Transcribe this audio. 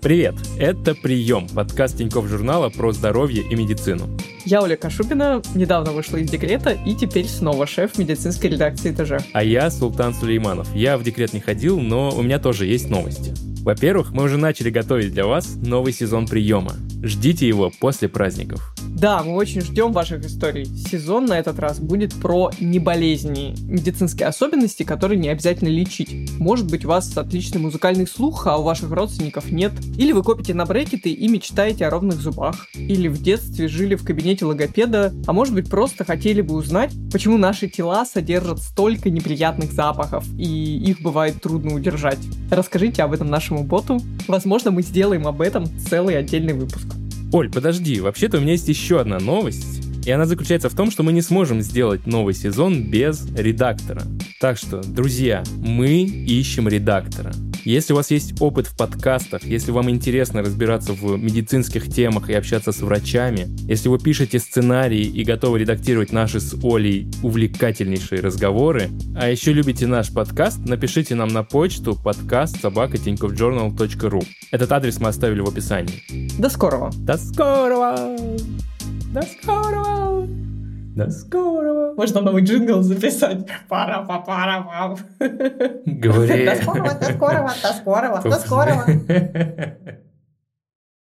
Привет! Это «Прием» — подкаст Тинькофф журнала про здоровье и медицину. Я Оля Кашубина, недавно вышла из декрета и теперь снова шеф медицинской редакции ТЖ. А я Султан Сулейманов. Я в декрет не ходил, но у меня тоже есть новости. Во-первых, мы уже начали готовить для вас новый сезон приема. Ждите его после праздников. Да, мы очень ждем ваших историй. Сезон на этот раз будет про неболезни, медицинские особенности, которые не обязательно лечить. Может быть, у вас отличный музыкальный слух, а у ваших родственников нет. Или вы копите на брекеты и мечтаете о ровных зубах. Или в детстве жили в кабинете логопеда, а может быть, просто хотели бы узнать, почему наши тела содержат столько неприятных запахов, и их бывает трудно удержать. Расскажите об этом нашему боту. Возможно, мы сделаем об этом целый отдельный выпуск. Оль, подожди, вообще-то у меня есть еще одна новость. И она заключается в том, что мы не сможем сделать новый сезон без редактора. Так что, друзья, мы ищем редактора. Если у вас есть опыт в подкастах, если вам интересно разбираться в медицинских темах и общаться с врачами, если вы пишете сценарии и готовы редактировать наши с Олей увлекательнейшие разговоры, а еще любите наш подкаст, напишите нам на почту подкаст собакатиньковjournal.ru. Этот адрес мы оставили в описании. До скорого! До скорого! До скорого! До скорого! Можно новый джингл записать. пара па пара пам Говори. До скорого, до скорого, до скорого, до скорого.